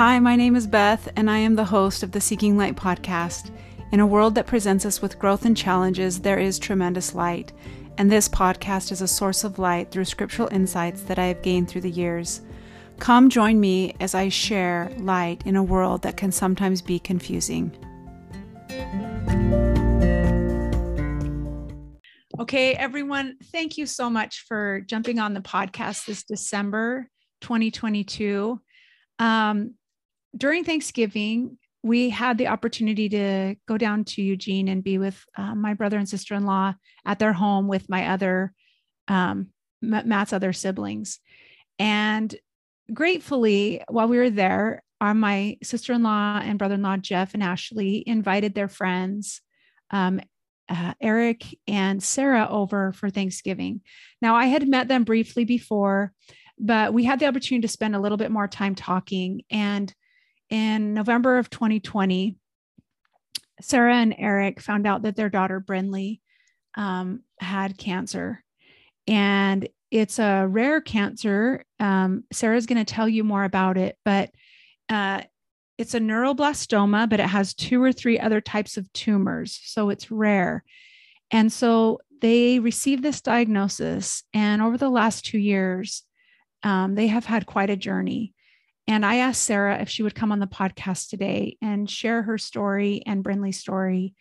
Hi, my name is Beth, and I am the host of the Seeking Light podcast. In a world that presents us with growth and challenges, there is tremendous light, and this podcast is a source of light through scriptural insights that I have gained through the years. Come join me as I share light in a world that can sometimes be confusing. Okay, everyone, thank you so much for jumping on the podcast this December 2022. Um, during Thanksgiving, we had the opportunity to go down to Eugene and be with uh, my brother and sister in law at their home with my other, um, Matt's other siblings. And gratefully, while we were there, uh, my sister in law and brother in law, Jeff and Ashley, invited their friends um, uh, Eric and Sarah over for Thanksgiving. Now, I had met them briefly before, but we had the opportunity to spend a little bit more time talking. And in November of 2020, Sarah and Eric found out that their daughter, Brinley, um, had cancer. And it's a rare cancer. Um, Sarah's going to tell you more about it, but uh, it's a neuroblastoma, but it has two or three other types of tumors. So it's rare. And so they received this diagnosis. And over the last two years, um, they have had quite a journey. And I asked Sarah if she would come on the podcast today and share her story and Brinley's story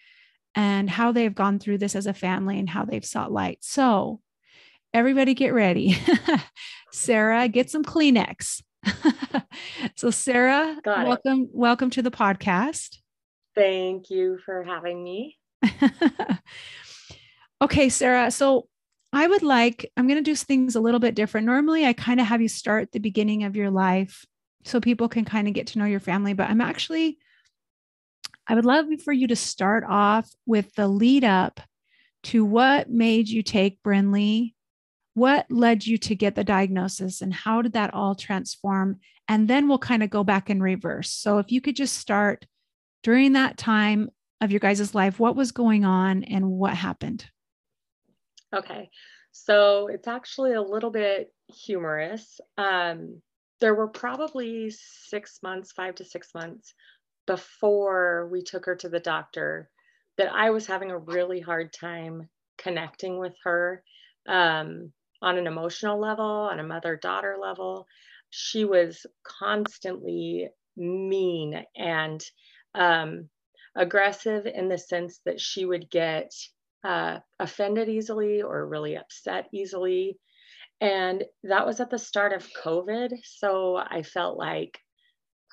and how they've gone through this as a family and how they've sought light. So, everybody get ready. Sarah, get some Kleenex. so Sarah, Got welcome it. welcome to the podcast. Thank you for having me. okay, Sarah. So I would like I'm going to do things a little bit different. Normally I kind of have you start the beginning of your life so people can kind of get to know your family, but I'm actually I would love for you to start off with the lead up to what made you take Brinley what led you to get the diagnosis and how did that all transform? And then we'll kind of go back in reverse. So if you could just start during that time of your guys' life, what was going on and what happened? Okay. So it's actually a little bit humorous. Um, there were probably six months, five to six months before we took her to the doctor that I was having a really hard time connecting with her. Um, on an emotional level, on a mother daughter level. She was constantly mean and um, aggressive in the sense that she would get uh, offended easily or really upset easily. And that was at the start of COVID. So I felt like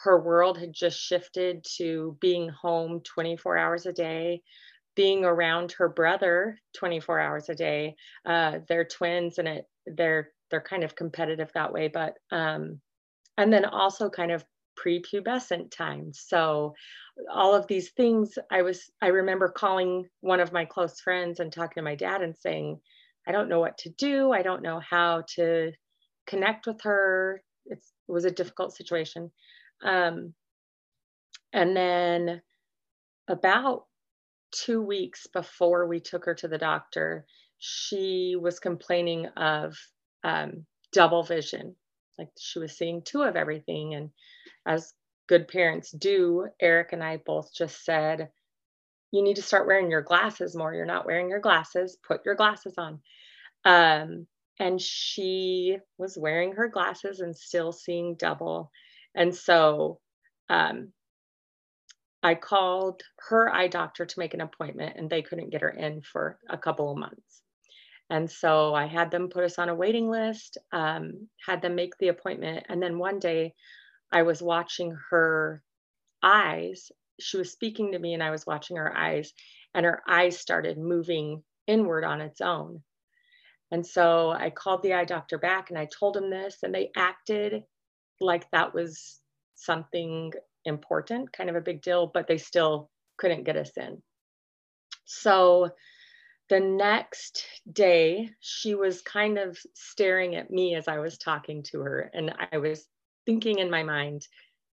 her world had just shifted to being home 24 hours a day, being around her brother 24 hours a day. Uh, they're twins and it they're they're kind of competitive that way, but um, and then also kind of prepubescent time. So all of these things I was I remember calling one of my close friends and talking to my dad and saying, I don't know what to do. I don't know how to connect with her. It's, it was a difficult situation. Um, and then about two weeks before we took her to the doctor, she was complaining of um, double vision. Like she was seeing two of everything. And as good parents do, Eric and I both just said, you need to start wearing your glasses more. You're not wearing your glasses, put your glasses on. Um, and she was wearing her glasses and still seeing double. And so um, I called her eye doctor to make an appointment and they couldn't get her in for a couple of months. And so I had them put us on a waiting list, um, had them make the appointment. And then one day I was watching her eyes. She was speaking to me and I was watching her eyes, and her eyes started moving inward on its own. And so I called the eye doctor back and I told him this, and they acted like that was something important, kind of a big deal, but they still couldn't get us in. So the next day, she was kind of staring at me as I was talking to her. And I was thinking in my mind,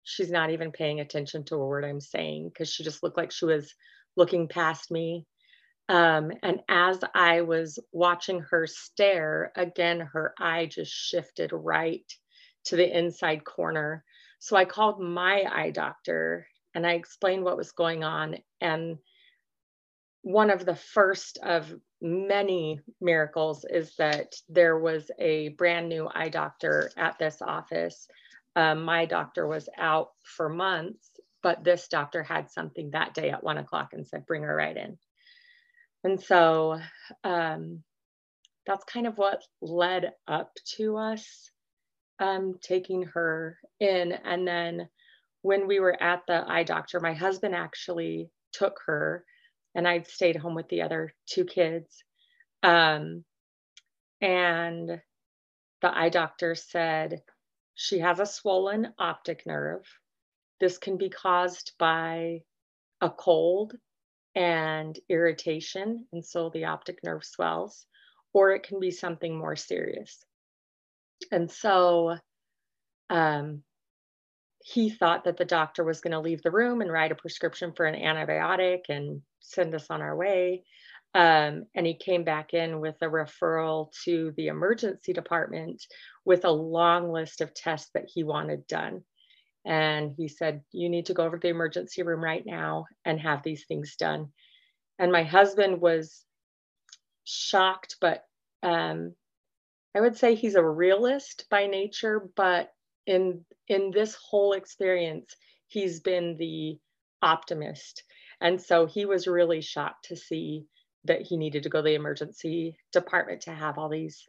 she's not even paying attention to a word I'm saying because she just looked like she was looking past me. Um, and as I was watching her stare, again, her eye just shifted right to the inside corner So I called my eye doctor and I explained what was going on. And one of the first of many miracles is that there was a brand new eye doctor at this office. Um, my doctor was out for months, but this doctor had something that day at one o'clock and said, bring her right in. And so um, that's kind of what led up to us um, taking her in. And then when we were at the eye doctor, my husband actually took her and I'd stayed home with the other two kids. Um, and the eye doctor said she has a swollen optic nerve. This can be caused by a cold and irritation, and so the optic nerve swells, or it can be something more serious. And so um, he thought that the doctor was going to leave the room and write a prescription for an antibiotic and send us on our way. Um, and he came back in with a referral to the emergency department with a long list of tests that he wanted done. And he said, You need to go over to the emergency room right now and have these things done. And my husband was shocked, but um, I would say he's a realist by nature, but in in this whole experience, he's been the optimist. And so he was really shocked to see that he needed to go to the emergency department to have all these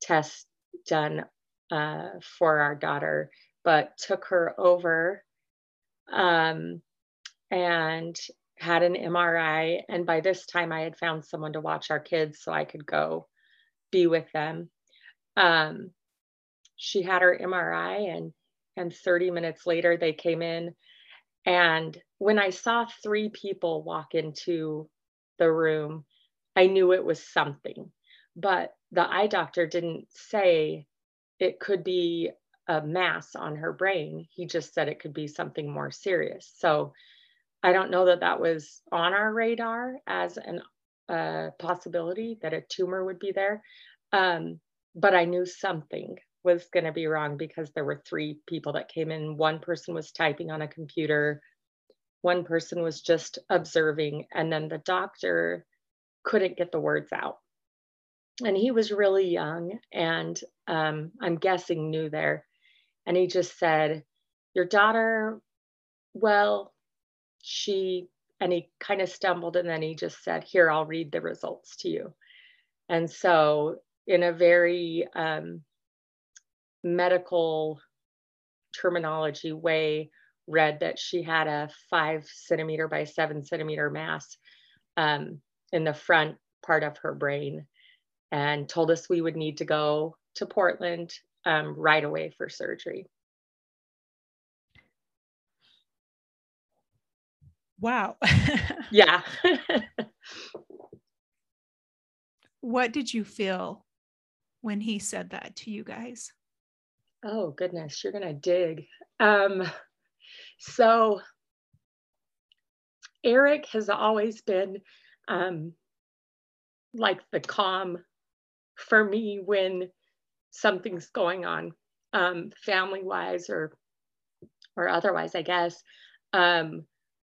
tests done uh, for our daughter, but took her over um, and had an MRI. And by this time, I had found someone to watch our kids so I could go be with them. Um, she had her MRI, and and 30 minutes later they came in. And when I saw three people walk into the room, I knew it was something. But the eye doctor didn't say it could be a mass on her brain. He just said it could be something more serious. So I don't know that that was on our radar as an possibility that a tumor would be there. Um, but I knew something was going to be wrong because there were three people that came in. One person was typing on a computer, one person was just observing, and then the doctor couldn't get the words out. And he was really young and um, I'm guessing new there. And he just said, Your daughter, well, she, and he kind of stumbled and then he just said, Here, I'll read the results to you. And so, in a very um, medical terminology way, read that she had a five centimeter by seven centimeter mass um, in the front part of her brain and told us we would need to go to Portland um, right away for surgery. Wow. yeah. what did you feel when he said that to you guys? Oh, goodness, you're going to dig. Um, so, Eric has always been um, like the calm for me when something's going on, um, family wise or or otherwise, I guess. Um,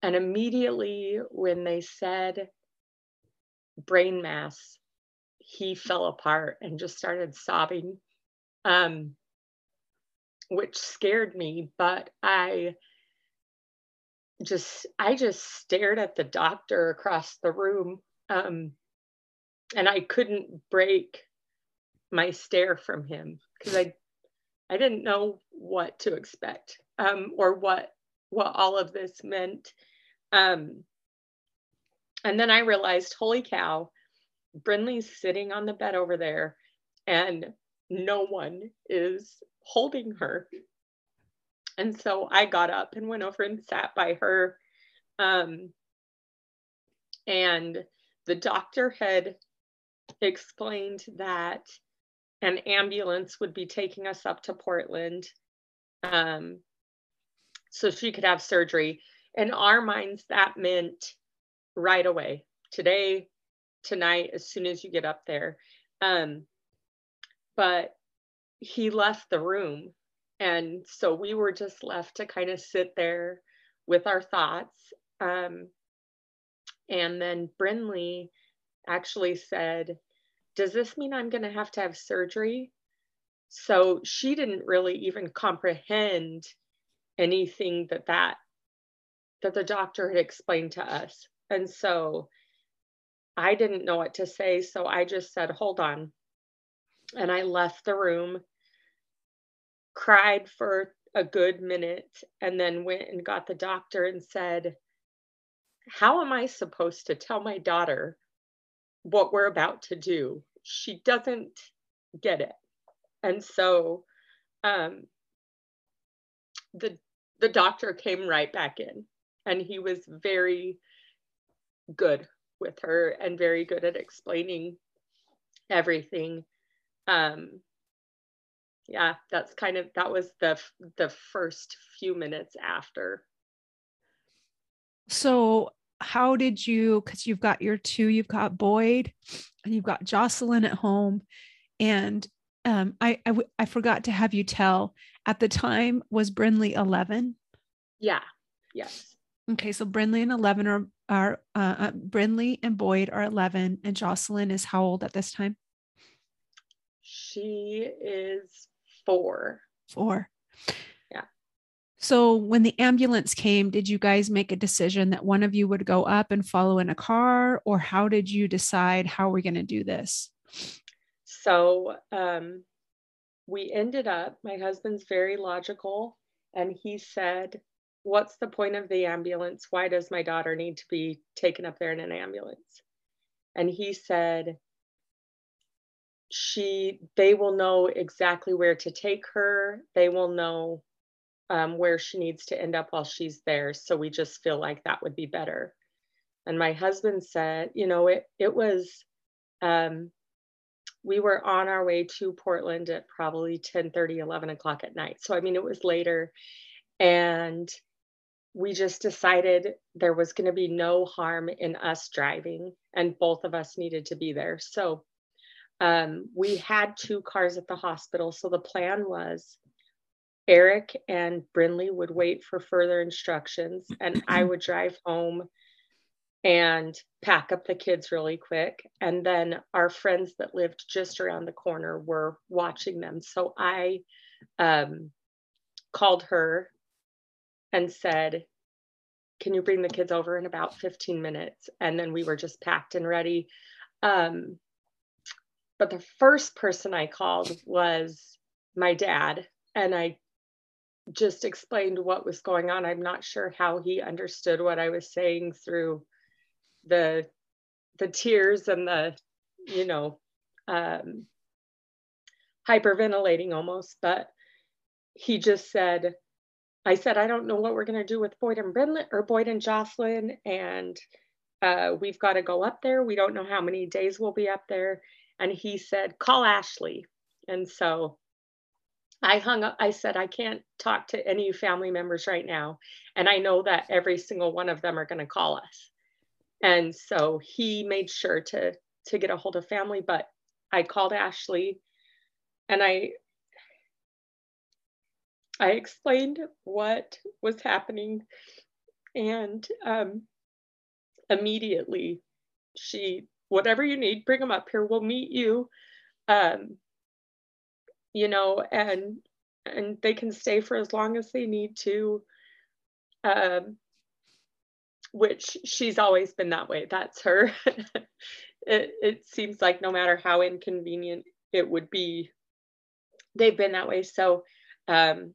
and immediately when they said brain mass, he fell apart and just started sobbing, um, which scared me. But I just I just stared at the doctor across the room, um, and I couldn't break my stare from him because I I didn't know what to expect um, or what what all of this meant. Um, and then I realized, holy cow, Brinley's sitting on the bed over there and no one is holding her. And so I got up and went over and sat by her. Um, and the doctor had explained that an ambulance would be taking us up to Portland um, so she could have surgery in our minds, that meant right away, today, tonight, as soon as you get up there. Um, but he left the room and so we were just left to kind of sit there with our thoughts. Um, and then Brinley actually said, Does this mean I'm going to have to have surgery? So she didn't really even comprehend anything that that that the doctor had explained to us. And so I didn't know what to say. So I just said, hold on. And I left the room, cried for a good minute, and then went and got the doctor and said, How am I supposed to tell my daughter what we're about to do? She doesn't get it. And so um, the the doctor came right back in and he was very good with her and very good at explaining everything um yeah that's kind of that was the the first few minutes after so how did you because you've got your two you've got boyd and you've got jocelyn at home and um, I, I, I forgot to have you tell at the time was Brinley 11 yeah yes okay so Brinley and 11 are are uh, uh, Brinley and Boyd are 11 and Jocelyn is how old at this time? She is four. Four. So when the ambulance came, did you guys make a decision that one of you would go up and follow in a car, or how did you decide how we're going to do this? So um, we ended up, my husband's very logical, and he said, what's the point of the ambulance? Why does my daughter need to be taken up there in an ambulance? And he said, she they will know exactly where to take her they will know um, where she needs to end up while she's there. So we just feel like that would be better. And my husband said you know it it was um, we were on our way to portland at probably 10 30 11 o'clock at night. So i mean it was later. And we just decided there was going to be no harm in us driving and both of us needed to be there. So um, we had two cars at the hospital. So the plan was eric and brinley would wait for further instructions and i would drive home and pack up the kids really quick and then our friends that lived just around the corner were watching them so i um, called her and said, Can you bring the kids over in about 15 minutes? And then we were just packed and ready. Um, but the first person I called was my dad, and I just explained what was going on. I'm not sure how he understood what I was saying through the the tears and the you know um, hyperventilating almost, but he just said, I said, I don't know what we're going to do with Boyd and Brinley or Boyd and Jocelyn. And uh, we've got to go up there. We don't know how many days we'll be up there. And he said, call Ashley. And so I hung up, I said, I can't talk to any family members right now. And I know that every single one of them are going to call us. And so he made sure to to get a hold of family, but I called Ashley and I I explained what was happening, and um, immediately she, whatever you need, bring them up here. We'll meet you. Um, you know, and and they can stay for as long as they need to. Um, which she's always been that way. That's her. it, it seems like no matter how inconvenient it would be, they've been that way. So um,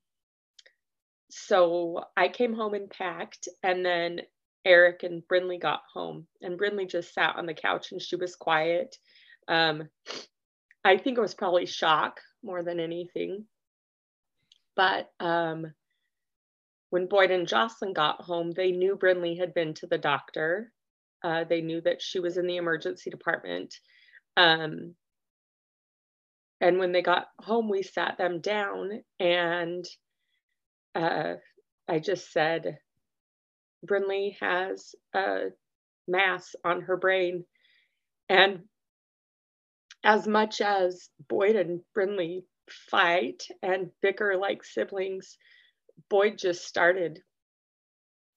so I came home and packed, and then Eric and Brinley got home, and Brinley just sat on the couch and she was quiet. Um, I think it was probably shock more than anything. But um, when Boyd and Jocelyn got home, they knew Brinley had been to the doctor. Uh, they knew that she was in the emergency department. Um, and when they got home, we sat them down and uh, I just said, Brinley has a mass on her brain. And as much as Boyd and Brinley fight and bicker like siblings, Boyd just started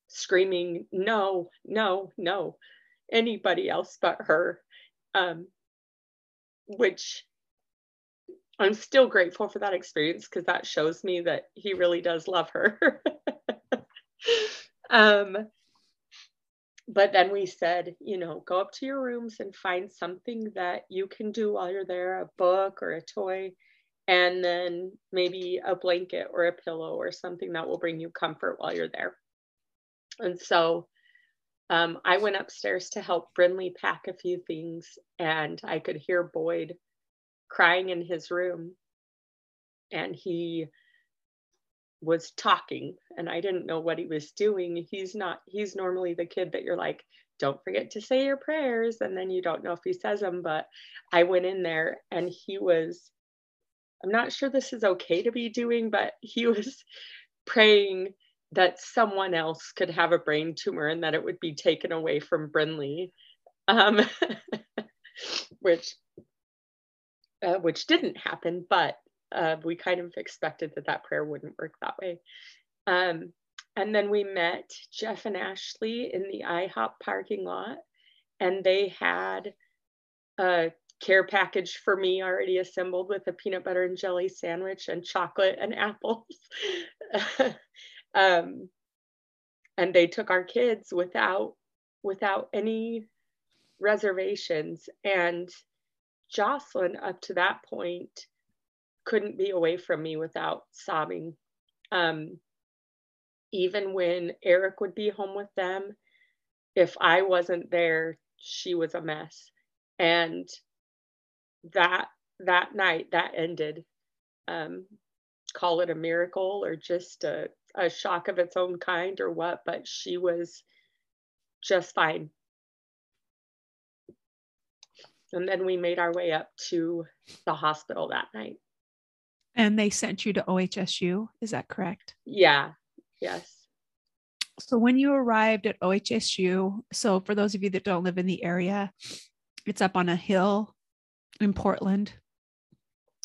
screaming, no, no, no, anybody else but her, um, which I'm still grateful for that experience because that shows me that he really does love her. um, but then we said, you know, go up to your rooms and find something that you can do while you're there a book or a toy, and then maybe a blanket or a pillow or something that will bring you comfort while you're there. And so um, I went upstairs to help Brinley pack a few things, and I could hear Boyd crying in his room. And he was talking, and I didn't know what he was doing. He's not, he's normally the kid that you're like, don't forget to say your prayers. And then you don't know if he says them. But I went in there and he was, I'm not sure this is okay to be doing, but he was praying that someone else could have a brain tumor and that it would be taken away from Brinley, um, which uh, which didn't happen, but uh, we kind of expected that that prayer wouldn't work that way. Um, and then we met Jeff and Ashley in the IHOP parking lot, and they had a care package for me already assembled with a peanut butter and jelly sandwich and chocolate and apples. um, and they took our kids without without any reservations and jocelyn up to that point couldn't be away from me without sobbing um, even when eric would be home with them if i wasn't there she was a mess and that that night that ended um, call it a miracle or just a, a shock of its own kind or what, but she was just fine. And then we made our way up to the hospital that night. And they sent you to OHSU, is that correct? Yeah, yes. So when you arrived at OHSU, so for those of you that don't live in the area, it's up on a hill in Portland.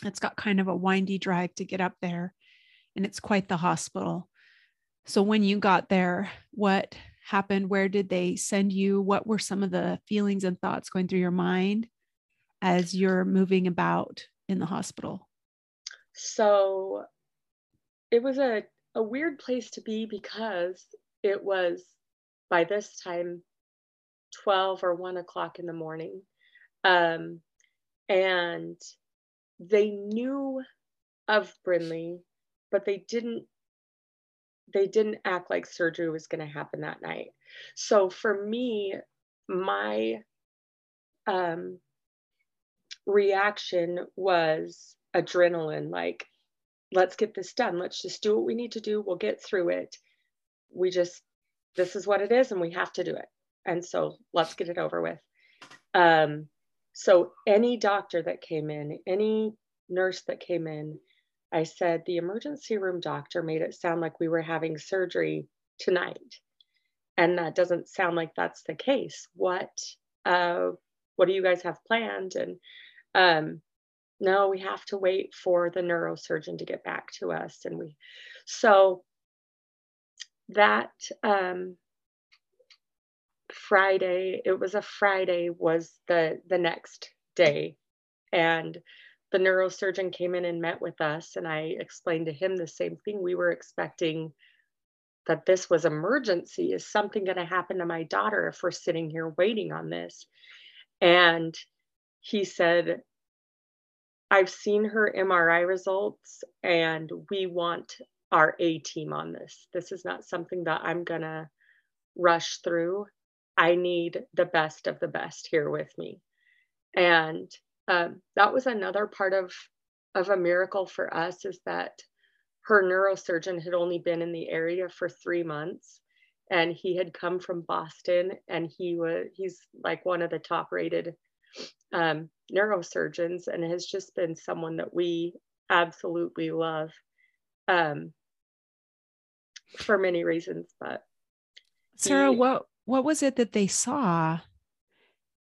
It's got kind of a windy drive to get up there, and it's quite the hospital. So, when you got there, what happened? Where did they send you? What were some of the feelings and thoughts going through your mind as you're moving about in the hospital? So, it was a, a weird place to be because it was by this time 12 or 1 o'clock in the morning. Um, and they knew of Brinley, but they didn't they didn't act like surgery was going to happen that night. So for me, my um, reaction was adrenaline, like, let's get this done. Let's just do what we need to do. We'll get through it. We just, this is what it is, and we have to do it. And so let's get it over with. Um, so any doctor that came in, any nurse that came in, I said, the emergency room doctor made it sound like we were having surgery tonight. And that doesn't sound like that's the case. What uh, what do you guys have planned? And um, no, we have to wait for the neurosurgeon to get back to us. And we so that um, Friday, it was a Friday, was the the next day, and the neurosurgeon came in and met with us, and I explained to him the same thing. We were expecting that this was emergency. Is something going to happen to my daughter if we're sitting here waiting on this? And he said, I've seen her MRI results, and we want our A team on this. This is not something that I'm going to rush through. I need the best of the best here with me. And um, that was another part of, of a miracle for us is that her neurosurgeon had only been in the area for three months and he had come from Boston and he was he's like one of the top rated um, neurosurgeons and has just been someone that we absolutely love um, for many reasons but Sarah, he, what what was it that they saw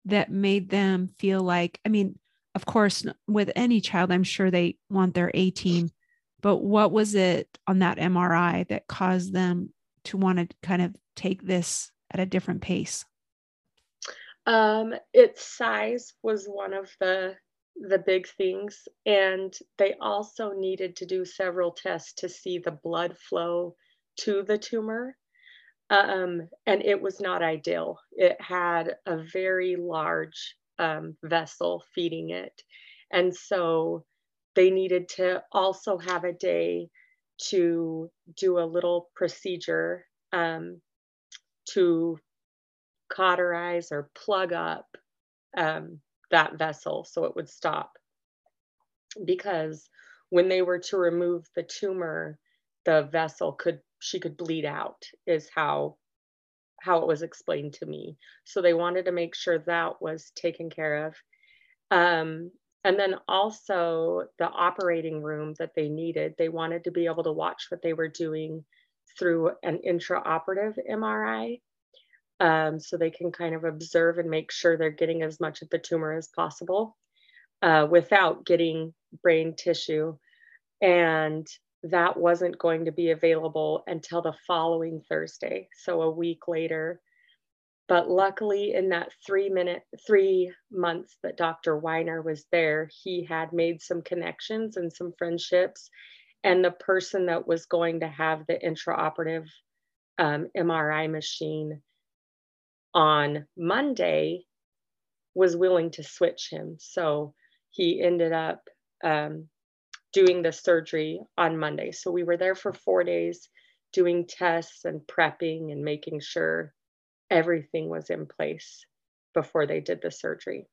that made them feel like, I mean, of course, with any child, I'm sure they want their A team, but what was it on that MRI that caused them to want to kind of take this at a different pace? Um, its size was one of the the big things, and they also needed to do several tests to see the blood flow to the tumor. Um, and it was not ideal. It had a very large um, vessel feeding it. And so they needed to also have a day to do a little procedure um, to cauterize or plug up um, that vessel so it would stop. Because when they were to remove the tumor, the vessel could she could bleed out is how how it was explained to me. So they wanted to make sure that was taken care of. Um, and then also the operating room that they needed, they wanted to be able to watch what they were doing through an intraoperative MRI. Um, so they can kind of observe and make sure they're getting as much of the tumor as possible uh, without getting brain tissue. And that wasn't going to be available until the following Thursday, so a week later. But luckily, in that three minute, three months that Dr. Weiner was there, he had made some connections and some friendships. And the person that was going to have the intraoperative um, MRI machine on Monday was willing to switch him. So he ended up um, doing the surgery on Monday. So we were there for four days doing tests and prepping and making sure everything was in place before they did the surgery.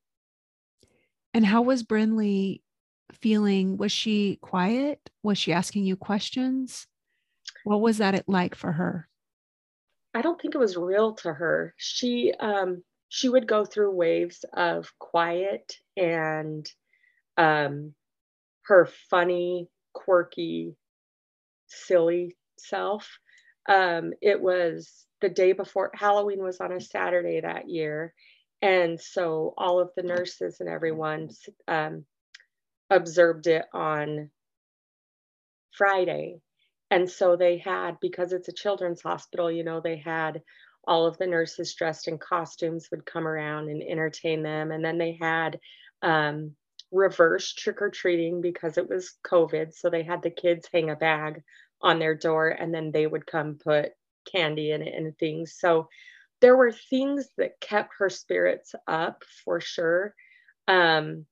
And how was Brinley feeling? Was she quiet? Was she asking you questions? What was that like for her? I don't think it was real to her. She um she would go through waves of quiet and um her funny, quirky, silly self. Um, it was the day before Halloween was on a Saturday that year. And so all of the nurses and everyone um, observed it on Friday. And so they had, because it's a children's hospital, you know, they had all of the nurses dressed in costumes would come around and entertain them. And then they had um, reverse trick or treating because it was COVID. So they had the kids hang a bag on their door and then they would come put candy in it and things. So there were things that kept her spirits up for sure. Um,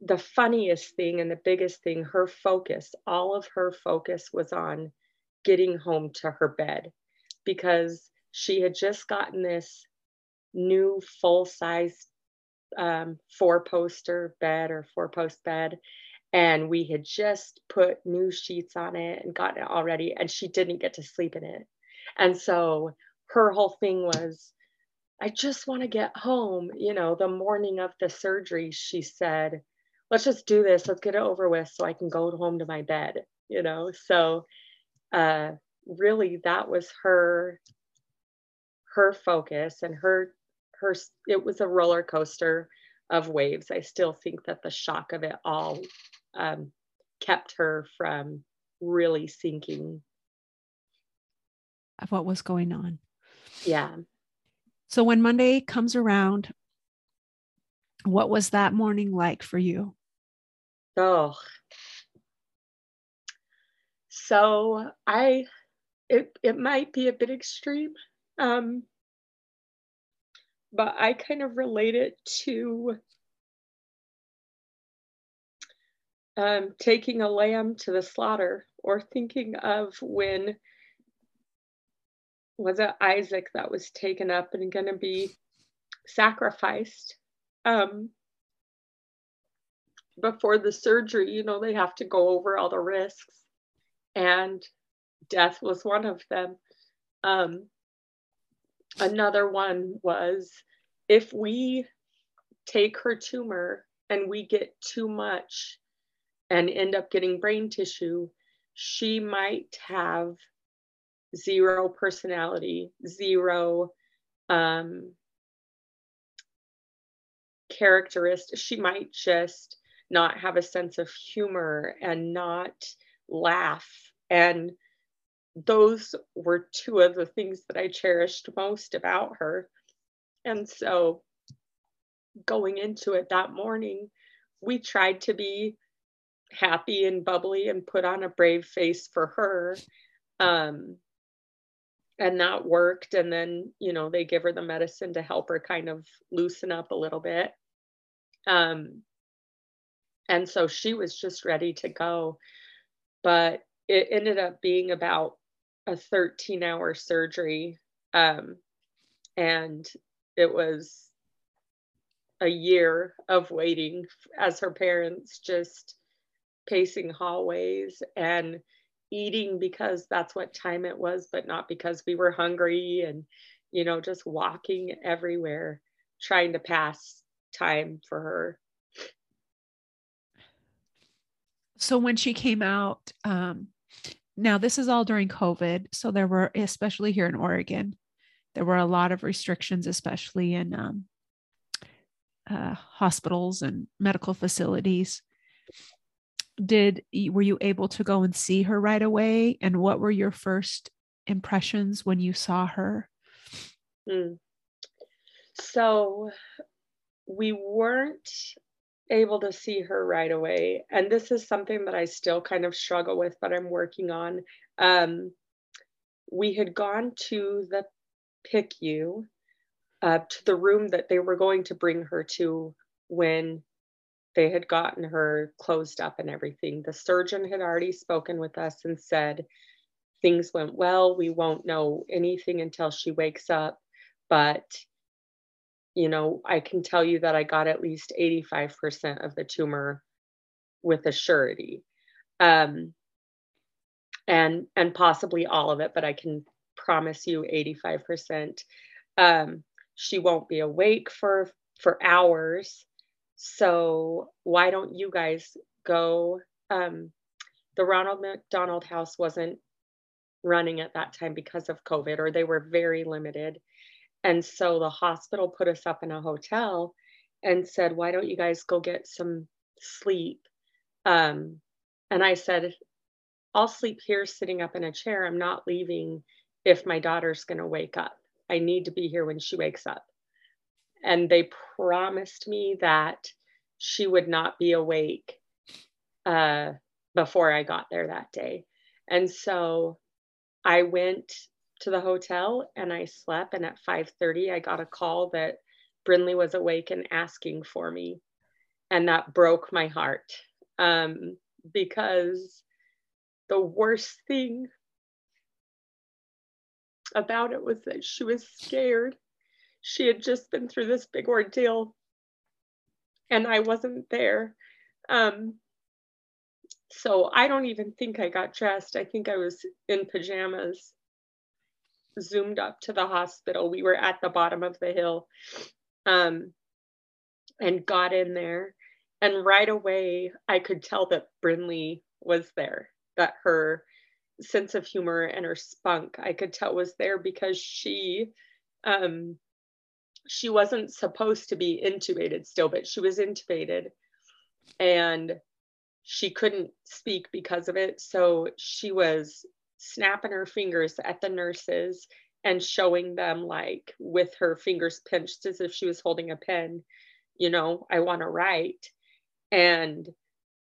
the funniest thing and the biggest thing, her focus, all of her focus was on getting home to her bed because she had just gotten this new full size um, four poster bed or four post bed and we had just put new sheets on it and gotten it all ready and she didn't get to sleep in it. And so her whole thing was i just want to get home you know the morning of the surgery she said let's just do this let's get it over with so i can go home to my bed you know so uh really that was her her focus and her her it was a roller coaster of waves. I still think that the shock of it all um, kept her from really sinking of what was going on. Yeah. So when Monday comes around, what was that morning like for you? Oh. So I it it might be a bit extreme. Um but I kind of relate it to um, taking a lamb to the slaughter or thinking of when was it Isaac that was taken up and going to be sacrificed um, before the surgery. You know, they have to go over all the risks, and death was one of them. Um, Another one was if we take her tumor and we get too much and end up getting brain tissue, she might have zero personality, zero um, characteristic. She might just not have a sense of humor and not laugh. And those were two of the things that I cherished most about her. And so going into it that morning, we tried to be happy and bubbly and put on a brave face for her. Um, and that worked. And then, you know, they give her the medicine to help her kind of loosen up a little bit. Um, and so she was just ready to go. But it ended up being about a 13 hour surgery. Um, and it was a year of waiting as her parents just pacing hallways and eating because that's what time it was, but not because we were hungry and, you know, just walking everywhere, trying to pass time for her. So when she came out, um, now this is all during COVID. So there were, especially here in Oregon, there were a lot of restrictions, especially in um, uh, hospitals and medical facilities did were you able to go and see her right away and what were your first impressions when you saw her mm. so we weren't able to see her right away and this is something that i still kind of struggle with but i'm working on um, we had gone to the picu uh, to the room that they were going to bring her to when they had gotten her closed up and everything. The surgeon had already spoken with us and said, Things went well. We won't know anything until she wakes up. But, you know, I can tell you that I got at least 85% of the tumor with a surety. Um, and and possibly all of it, but I can promise you 85%. Um, she won't be awake for for hours so why don't you guys go um, the ronald mcdonald house wasn't running at that time because of covid or they were very limited and so the hospital put us up in a hotel and said why don't you guys go get some sleep um, and i said i'll sleep here sitting up in a chair i'm not leaving if my daughter's going to wake up I need to be here when she wakes up. And they promised me that she would not be awake uh, before I got there that day. And so I went to the hotel and I slept. And at 5:30, I got a call that Brinley was awake and asking for me, and that broke my heart um, because the worst thing about it was that she was scared. She had just been through this big ordeal and I wasn't there. Um, so I don't even think I got dressed. I think I was in pajamas, zoomed up to the hospital. We were at the bottom of the hill um, and got in there. And right away, I could tell that Brinley was there, that her sense of humor and her spunk I could tell was there because she um she wasn't supposed to be intubated still but she was intubated and she couldn't speak because of it so she was snapping her fingers at the nurses and showing them like with her fingers pinched as if she was holding a pen you know i want to write. And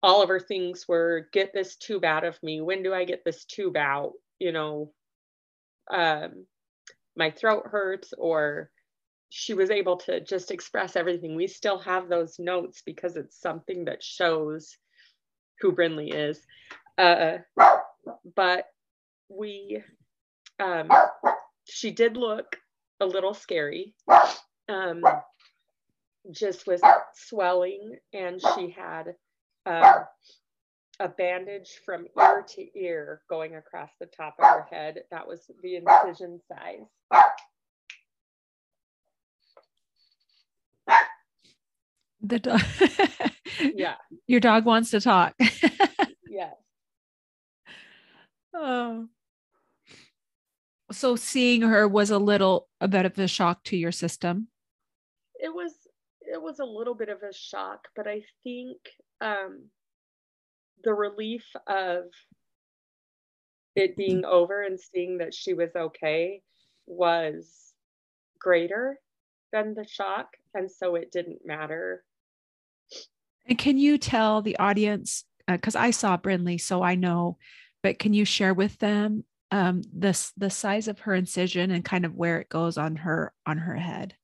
all of her things were get this tube out of me. When do i get this tube out? You know um, my throat hurts or she was able to just express everything. We still have those notes because it's something that shows who brinley is. Uh, but we um, she did look a little scary um, just with swelling and she had um, a bandage from ear to ear going across the top of her head. That was the incision size. The dog. yeah. Your dog wants to talk. yes. Oh. So seeing her was a little a bit of a shock to your system. It was it was a little bit of a shock, but I think um, the relief of it being over and seeing that she was okay was greater than the shock. And so it didn't matter. And can you tell the audience, because uh, I saw Brinley, so I know, but can you share with them um, the, the size of her incision and kind of where it goes on her on her head?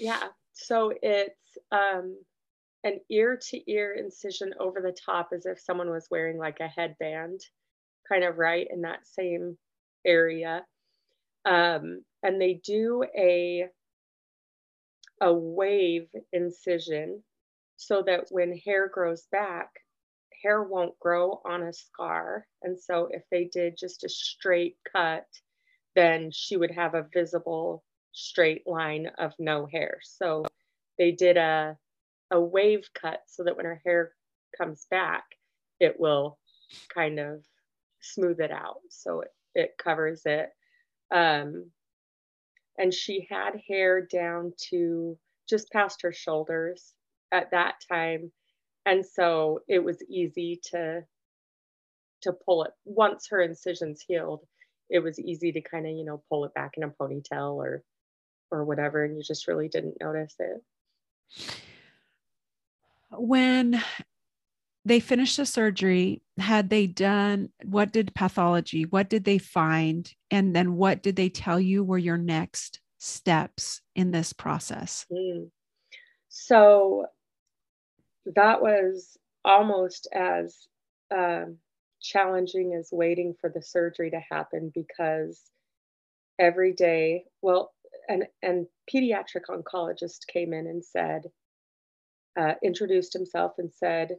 Yeah. So it's um, an ear to ear incision over the top as if someone was wearing like a headband, kind of right in that same area. Um, and they do a a wave incision so that when hair grows back, hair won't grow on a scar. And so if they did just a straight cut, then she would have a visible straight line of no hair. So they did a a wave cut so that when her hair comes back, it will kind of smooth it out. So it, it covers it. Um, and she had hair down to just past her shoulders at that time. And so it was easy to to pull it once her incisions healed, it was easy to kind of, you know, pull it back in a ponytail or or whatever and you just really didn't notice it when they finished the surgery, had they done what did pathology, what did they find? And then what did they tell you were your next steps in this process? Mm. So that was almost as um, challenging as waiting for the surgery to happen because every day, well, and, and pediatric oncologist came in and said, uh, introduced himself and said,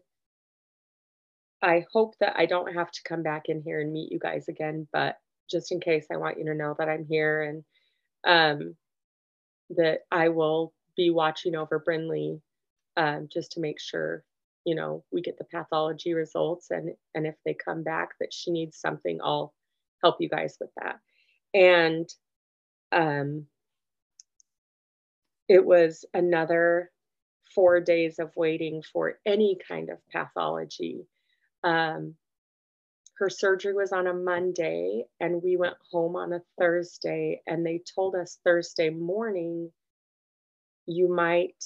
I hope that I don't have to come back in here and meet you guys again, but just in case, I want you to know that I'm here and um, that I will be watching over Brinley um, just to make sure, you know, we get the pathology results and and if they come back that she needs something, I'll help you guys with that. And um, it was another four days of waiting for any kind of pathology. Um, her surgery was on a Monday, and we went home on a Thursday, and they told us Thursday morning, you might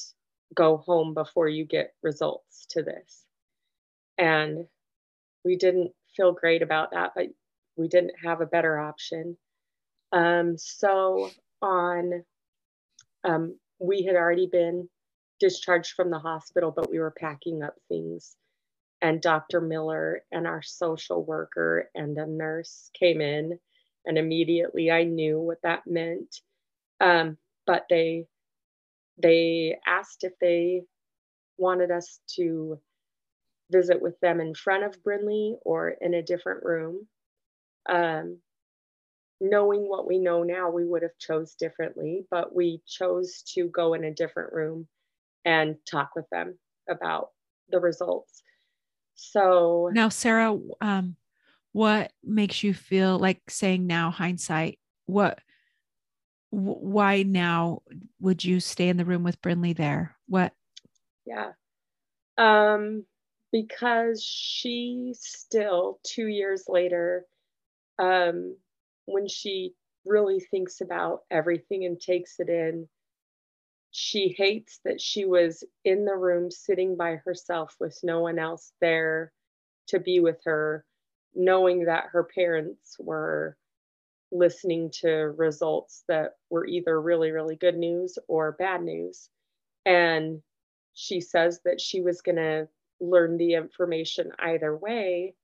go home before you get results to this. And we didn't feel great about that, but we didn't have a better option. Um, so on, um, we had already been discharged from the hospital, but we were packing up things. And Dr. Miller and our social worker and a nurse came in, and immediately I knew what that meant. Um, but they they asked if they wanted us to visit with them in front of Brinley or in a different room. Um, knowing what we know now, we would have chose differently, but we chose to go in a different room and talk with them about the results. So now, Sarah, um, what makes you feel like saying now hindsight? What, why now would you stay in the room with Brinley there? What? Yeah. Um, because she still, two years later, um, when she really thinks about everything and takes it in, she hates that she was in the room sitting by herself with no one else there to be with her, knowing that her parents were listening to results that were either really, really good news or bad news. And she says that she was going to learn the information either way.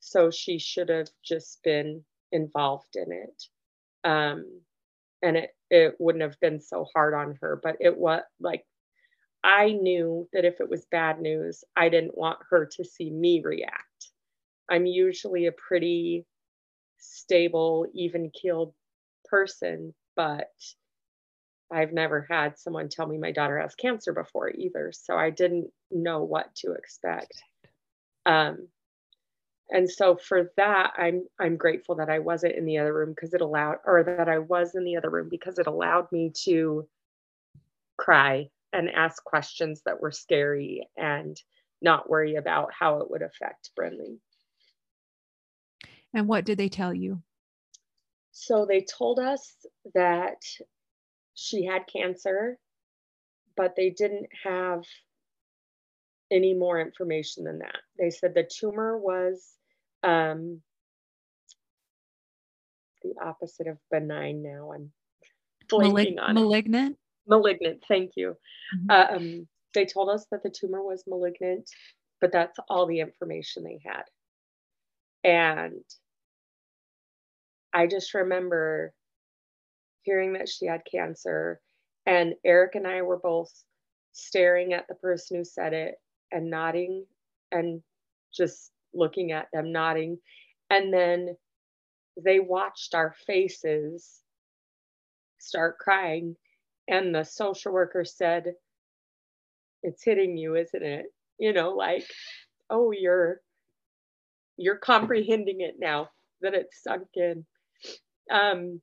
So she should have just been involved in it. Um, and it it wouldn't have been so hard on her but it was like i knew that if it was bad news i didn't want her to see me react i'm usually a pretty stable even keeled person but i've never had someone tell me my daughter has cancer before either so i didn't know what to expect um, and so for that i'm i'm grateful that i wasn't in the other room because it allowed or that i was in the other room because it allowed me to cry and ask questions that were scary and not worry about how it would affect Brinley. And what did they tell you? So they told us that she had cancer, but they didn't have any more information than that. They said the tumor was um, the opposite of benign now. I'm blanking Malig- on malignant. It. Malignant. Thank you. Mm-hmm. Um, they told us that the tumor was malignant, but that's all the information they had. And I just remember hearing that she had cancer, and Eric and I were both staring at the person who said it and nodding and just looking at them, nodding. And then they watched our faces start crying. And the social worker said, It's hitting you, isn't it? You know, like, oh, you're you're comprehending it now that it's sunk in. Um,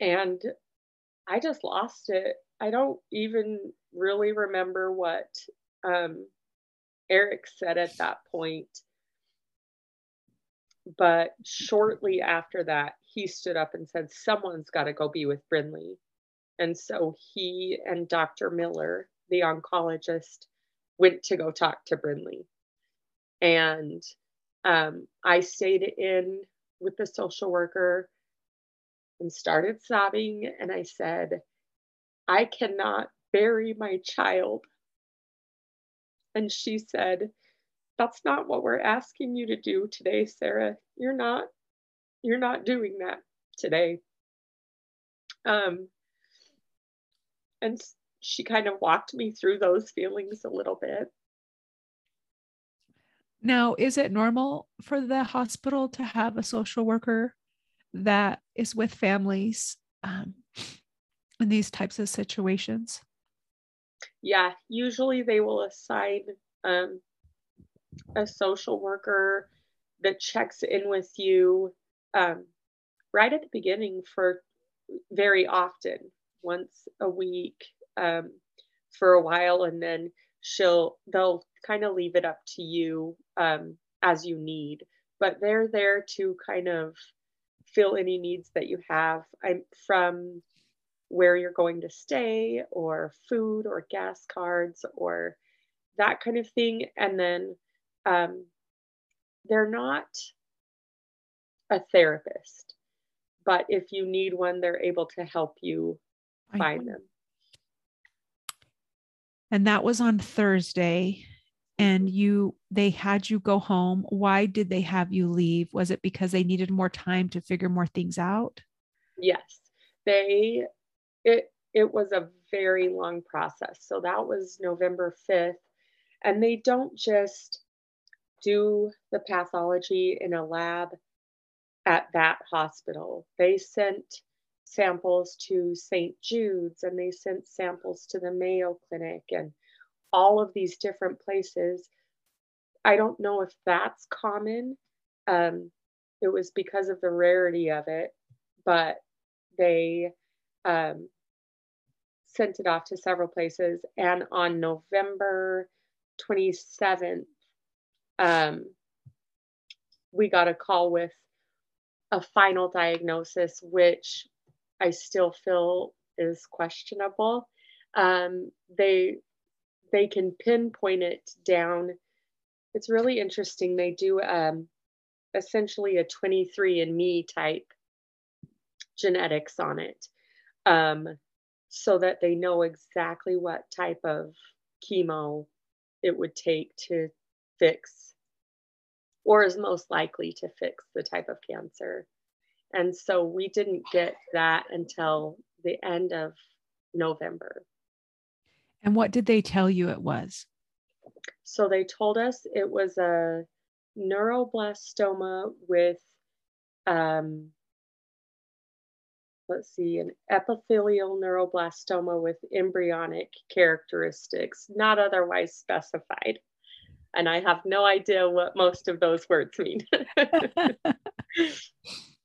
and I just lost it. I don't even really remember what um, Eric said at that point. But shortly after that, he stood up and said, Someone's got to go be with Brinley. And so he and Dr. Miller, the oncologist, went to go talk to Brinley. And um, I stayed in with the social worker and started sobbing. And I said, I cannot bury my child. And she said, That's not what we're asking you to do today, Sarah. You're not, you're not doing that today. Um, and she kind of walked me through those feelings a little bit. Now, is it normal for the hospital to have a social worker that is with families um, in these types of situations? Yeah, usually they will assign um, a social worker that checks in with you um, right at the beginning for very often, once a week um, for a while, and then she'll they'll kind of leave it up to you um, as you need. But they're there to kind of fill any needs that you have. I'm from where you're going to stay or food or gas cards or that kind of thing. And then um, they're not a therapist, but if you need one, they're able to help you find them. And that was on Thursday. And you, they had you go home. Why did they have you leave? Was it because they needed more time to figure more things out? Yes, they it it was a very long process. So that was November 5th. And they don't just do the pathology in a lab at that hospital. They sent samples to St. Jude's and they sent samples to the Mayo Clinic and all of these different places. I don't know if that's common. Um, it was because of the rarity of it, but they um, sent it off to several places. And on November 27th, um, we got a call with a final diagnosis, which I still feel is questionable. Um, they they can pinpoint it down. It's really interesting. They do um, essentially a 23andMe type genetics on it. Um, so that they know exactly what type of chemo it would take to fix or is most likely to fix the type of cancer. And so we didn't get that until the end of November. And what did they tell you it was? So they told us it was a neuroblastoma with um, let's see, an epithelial neuroblastoma with embryonic characteristics, not otherwise specified. And I have no idea what most of those words mean.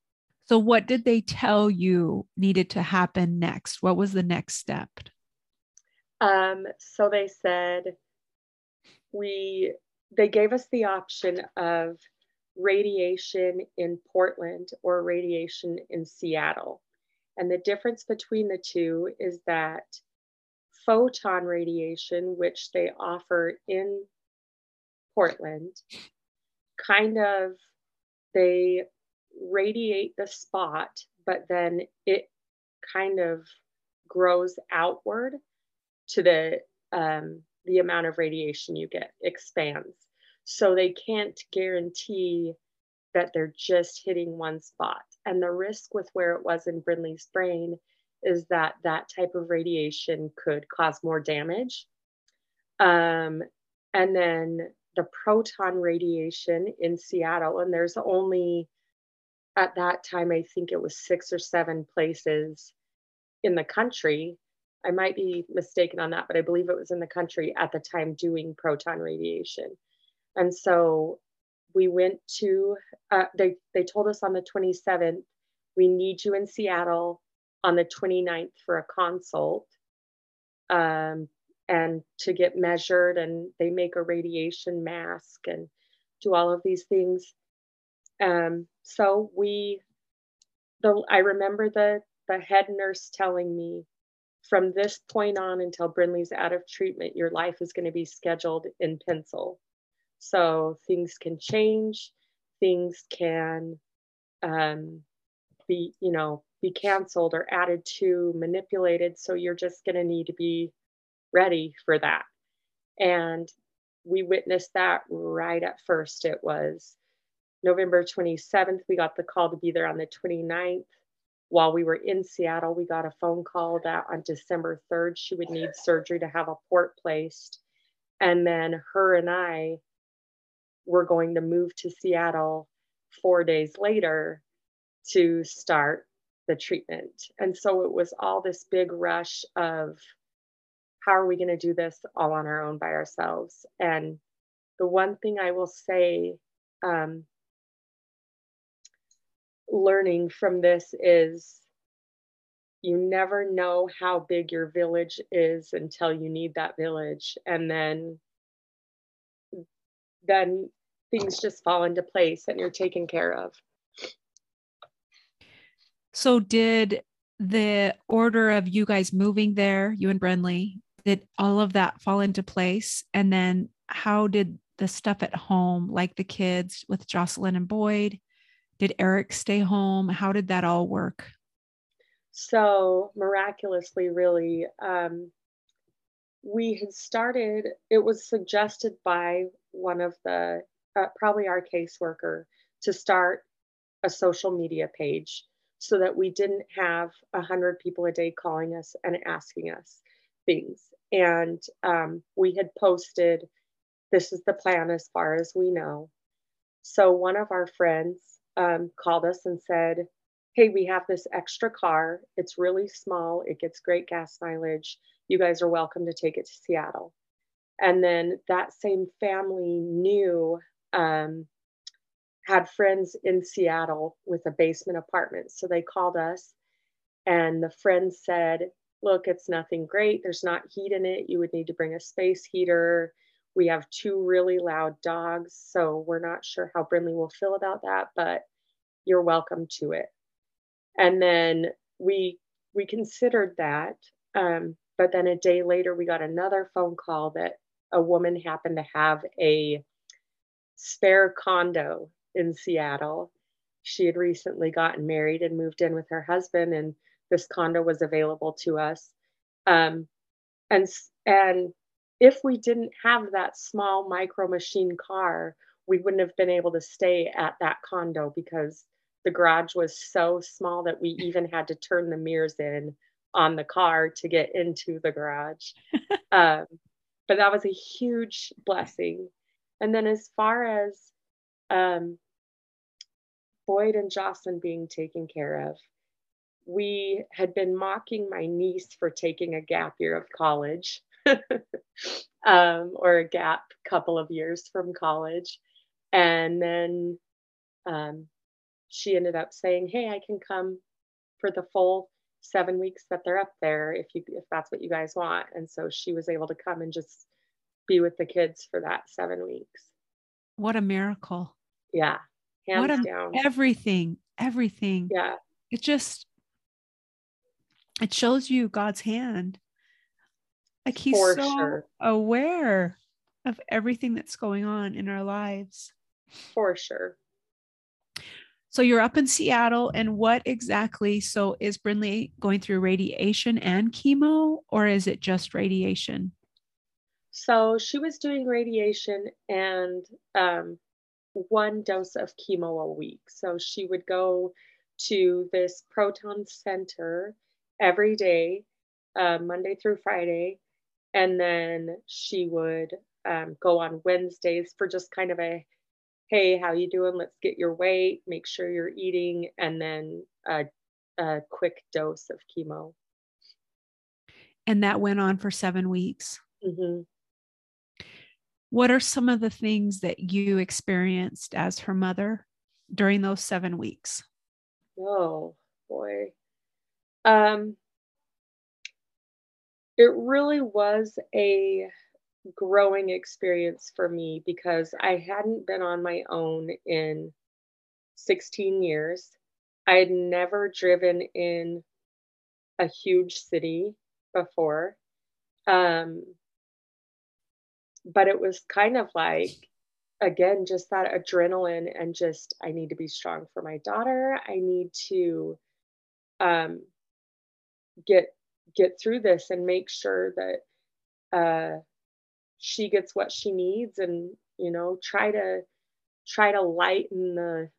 so, what did they tell you needed to happen next? What was the next step? Um, so they said we they gave us the option of radiation in Portland or radiation in Seattle. And the difference between the two is that photon radiation, which they offer in Portland, kind of they radiate the spot, but then it kind of grows outward to the um, the amount of radiation you get expands. So they can't guarantee that they're just hitting one spot. And the risk with where it was in Brinley's brain is that that type of radiation could cause more damage. Um, and then the proton radiation in Seattle, and there's only at that time, I think it was six or seven places in the country. I might be mistaken on that, but I believe it was in the country at the time doing proton radiation. And so we went to, uh, they, they told us on the 27th, we need you in Seattle on the 29th for a consult um, and to get measured. And they make a radiation mask and do all of these things. Um, so we, the, I remember the, the head nurse telling me, from this point on until Brinley's out of treatment, your life is going to be scheduled in pencil. So things can change, things can um, be, you know, be canceled or added to, manipulated. So you're just going to need to be ready for that. And we witnessed that right at first. It was November 27th, we got the call to be there on the 29th. While we were in Seattle, we got a phone call that on December 3rd, she would need surgery to have a port placed. And then her and I were going to move to Seattle four days later to start the treatment. And so it was all this big rush of how are we going to do this all on our own by ourselves? And the one thing I will say um, learning from this is you never know how big your village is until you need that village. And then then things just fall into place and you're taken care of. So did the order of you guys moving there you and Brinley did all of that fall into place? And then how did the stuff at home like the kids with Jocelyn and Boyd did Eric stay home? How did that all work? So miraculously, really, um, we had started, it was suggested by one of the, uh, probably our caseworker, to start a social media page so that we didn't have a hundred people a day calling us and asking us things. And um, we had posted, this is the plan as far as we know. So one of our friends um, called us and said, Hey, we have this extra car. It's really small. It gets great gas mileage. You guys are welcome to take it to Seattle. And then that same family knew, um, had friends in Seattle with a basement apartment. So they called us, and the friend said, Look, it's nothing great. There's not heat in it. You would need to bring a space heater. We have two really loud dogs, so we're not sure how Brinley will feel about that, but you're welcome to it. And then we we considered that, um, but then a day later we got another phone call that a woman happened to have a spare condo in Seattle. She had recently gotten married and moved in with her husband, and this condo was available to us. Um, and and if we didn't have that small micro machine car, we wouldn't have been able to stay at that condo because the garage was so small that we even had to turn the mirrors in on the car to get into the garage. um, but that was a huge blessing. And then as far as um, Boyd and Jocelyn being taken care of, we had been mocking my niece for taking a gap year of college um, or a gap couple of years from college. And then um, she ended up saying, Hey, I can come for the full seven weeks that they're up there if you if that's what you guys want. And so she was able to come and just be with the kids for that seven weeks. What a miracle. Yeah hands what a, down. everything everything. Yeah. It just it shows you god's hand like he's For so sure. aware of everything that's going on in our lives for sure so you're up in Seattle, and what exactly? So is Brinley going through radiation and chemo, or is it just radiation? So she was doing radiation and um, one dose of chemo a week. So she would go to this proton center every day, uh, Monday through Friday, and then she would um, go on Wednesdays for just kind of a hey how you doing? Let's get your weight. Make sure you're eating. And then a, a quick dose of chemo. And that went on for seven weeks. Mm-hmm. what are some of the things that you experienced as her mother during those seven weeks? Oh boy. Um it really was a growing experience for me because I hadn't been on my own in 16 years. I had never driven in a huge city before. Um, but it was kind of like, again, just that adrenaline and just, I need to be strong for my daughter. I need to um, get get through this and make sure that uh, she gets what she needs and you know try to try to lighten the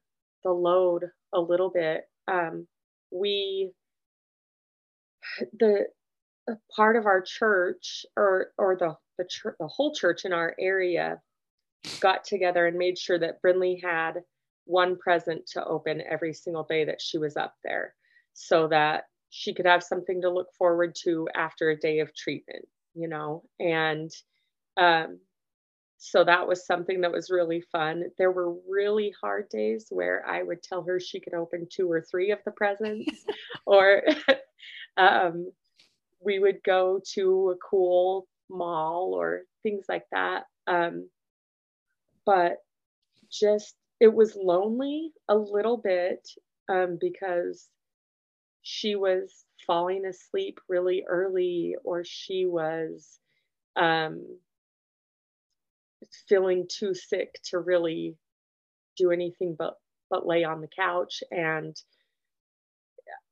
the load a little bit. Um, we the part of our church or or the the, church, the whole church in our area got together and made sure that Brinley had one present to open every single day that she was up there so that she could have something to look forward to after a day of treatment you know and um, so that was something that was really fun. There were really hard days where I would tell her she could open two or three of the presents, or um, we would go to a cool mall or things like that. Um, but just it was lonely a little bit um, because she was falling asleep really early, or she was um, feeling too sick to really do anything but but lay on the couch and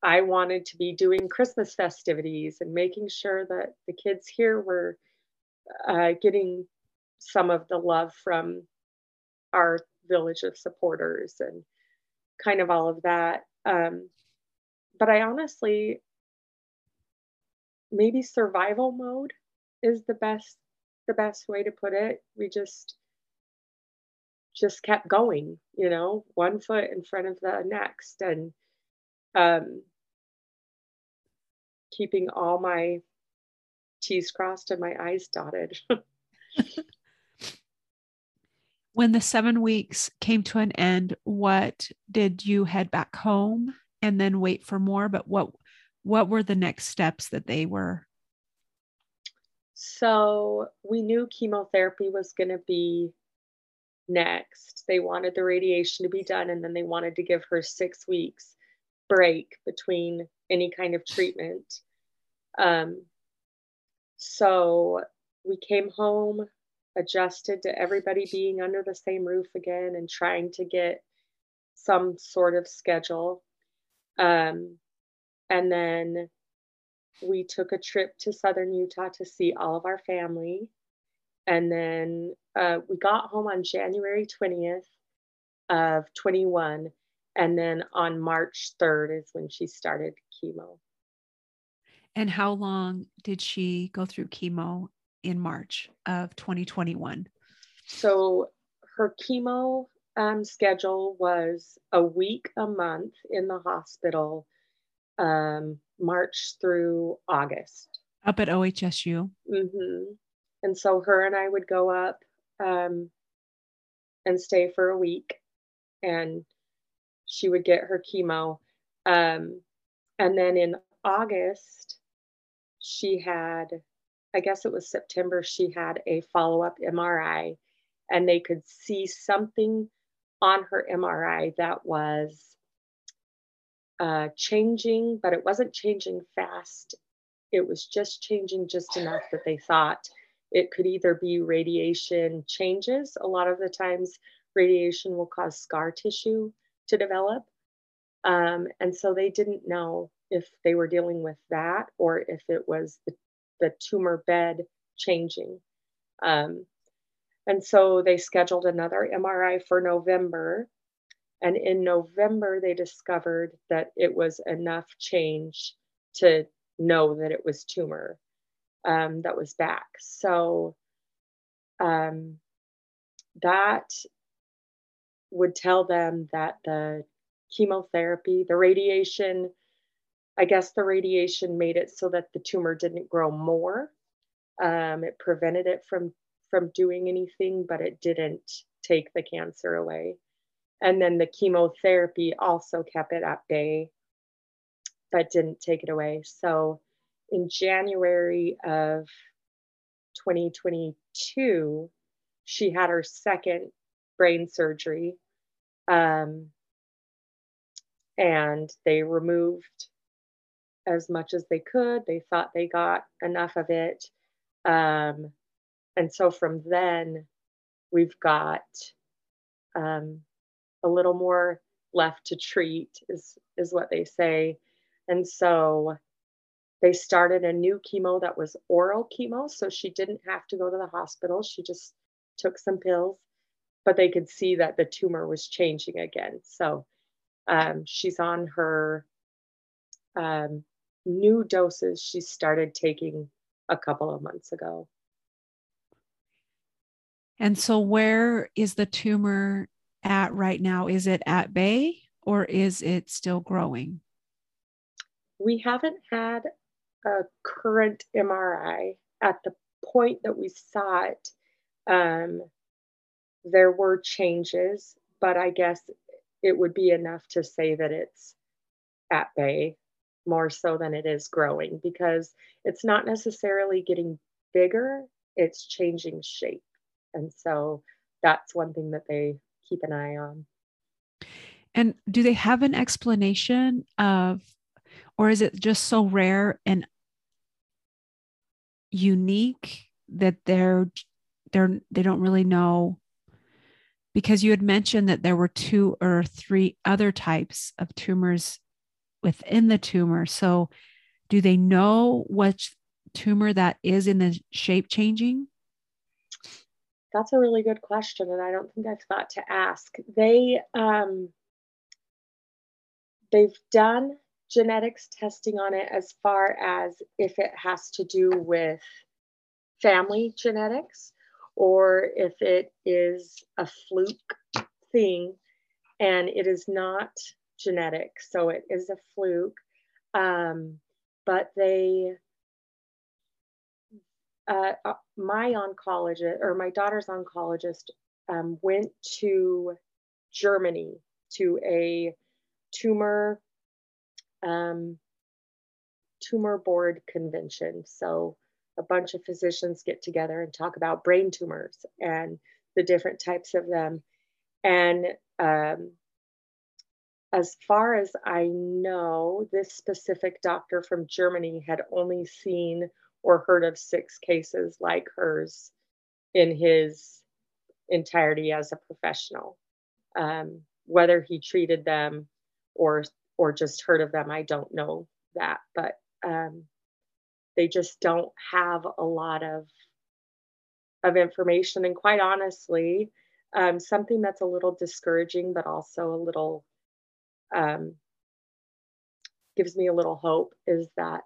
I wanted to be doing Christmas festivities and making sure that the kids here were uh, getting some of the love from our village of supporters and kind of all of that. Um, but I honestly, maybe survival mode is the best the best way to put it. We just just kept going, you know, one foot in front of the next and um keeping all my T's crossed and my I's dotted. when the seven weeks came to an end, what did you head back home and then wait for more? But what what were the next steps that they were so we knew chemotherapy was going to be next. They wanted the radiation to be done, and then they wanted to give her six weeks break between any kind of treatment. Um, so we came home, adjusted to everybody being under the same roof again, and trying to get some sort of schedule. Um, and then we took a trip to southern Utah to see all of our family. And then uh, we got home on January 20th of 21. And then on March 3rd is when she started chemo. And how long did she go through chemo in March of 2021? So her chemo um, schedule was a week a month in the hospital um, March through August. Up at OHSU. Mm-hmm. And so her and I would go up um, and stay for a week, and she would get her chemo. Um, and then in August, she had, I guess it was September, she had a follow up MRI and they could see something on her MRI that was uh, changing, but it wasn't changing fast. It was just changing just enough that they thought it could either be radiation changes. A lot of the times, radiation will cause scar tissue to develop. Um, and so they didn't know if they were dealing with that or if it was the, the tumor bed changing. Um, and so they scheduled another MRI for November. And in November, they discovered that it was enough change to know that it was tumor um, that was back. So um, that would tell them that the chemotherapy, the radiation, I guess the radiation made it so that the tumor didn't grow more. Um, it prevented it from from doing anything, but it didn't take the cancer away. And then the chemotherapy also kept it at bay, but didn't take it away. So in January of 2022, she had her second brain surgery. Um, and they removed as much as they could. They thought they got enough of it. Um, and so from then, we've got um, a little more left to treat, is, is what they say. And so they started a new chemo that was oral chemo. So she didn't have to go to the hospital. She just took some pills, but they could see that the tumor was changing again. So um, she's on her um, new doses she started taking a couple of months ago. And so, where is the tumor at right now? Is it at bay or is it still growing? We haven't had a current MRI at the point that we saw it. Um, there were changes, but I guess it would be enough to say that it's at bay more so than it is growing because it's not necessarily getting bigger, it's changing shape. And so that's one thing that they keep an eye on. And do they have an explanation of, or is it just so rare and unique that they're they're they don't really know? Because you had mentioned that there were two or three other types of tumors within the tumor. So do they know what tumor that is in the shape changing that's a really good question, and I don't think I've thought to ask. They um, they've done genetics testing on it as far as if it has to do with family genetics or if it is a fluke thing and it is not genetic so it is a fluke um, but they uh, uh, my oncologist or my daughter's oncologist um, went to Germany to a tumor um, tumor board convention. So a bunch of physicians get together and talk about brain tumors and the different types of them. And um, as far as I know, this specific doctor from Germany had only seen or heard of six cases like hers in his entirety as a professional. Um, whether he treated them or or just heard of them, I don't know that, but um, they just don't have a lot of of information. And quite honestly, um, something that's a little discouraging, but also a little um, gives me a little hope is that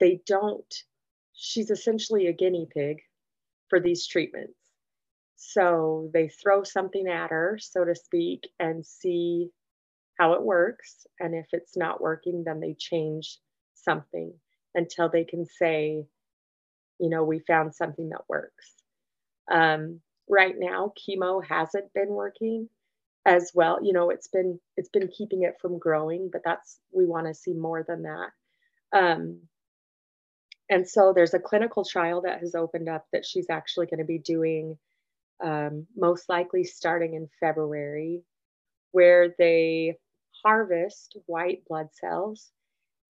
they don't she's essentially a guinea pig for these treatments. So they throw something at her, so to speak, and see how it works. And if it's not working, then they change something until they can say, you know, we found something that works. Um, right now, chemo hasn't been working as well. You know, it's been it's been keeping it from growing, but that's we want to see more than that. Um, and so there's a clinical trial that has opened up that she's actually going to be doing um, most likely starting in February, where they harvest white blood cells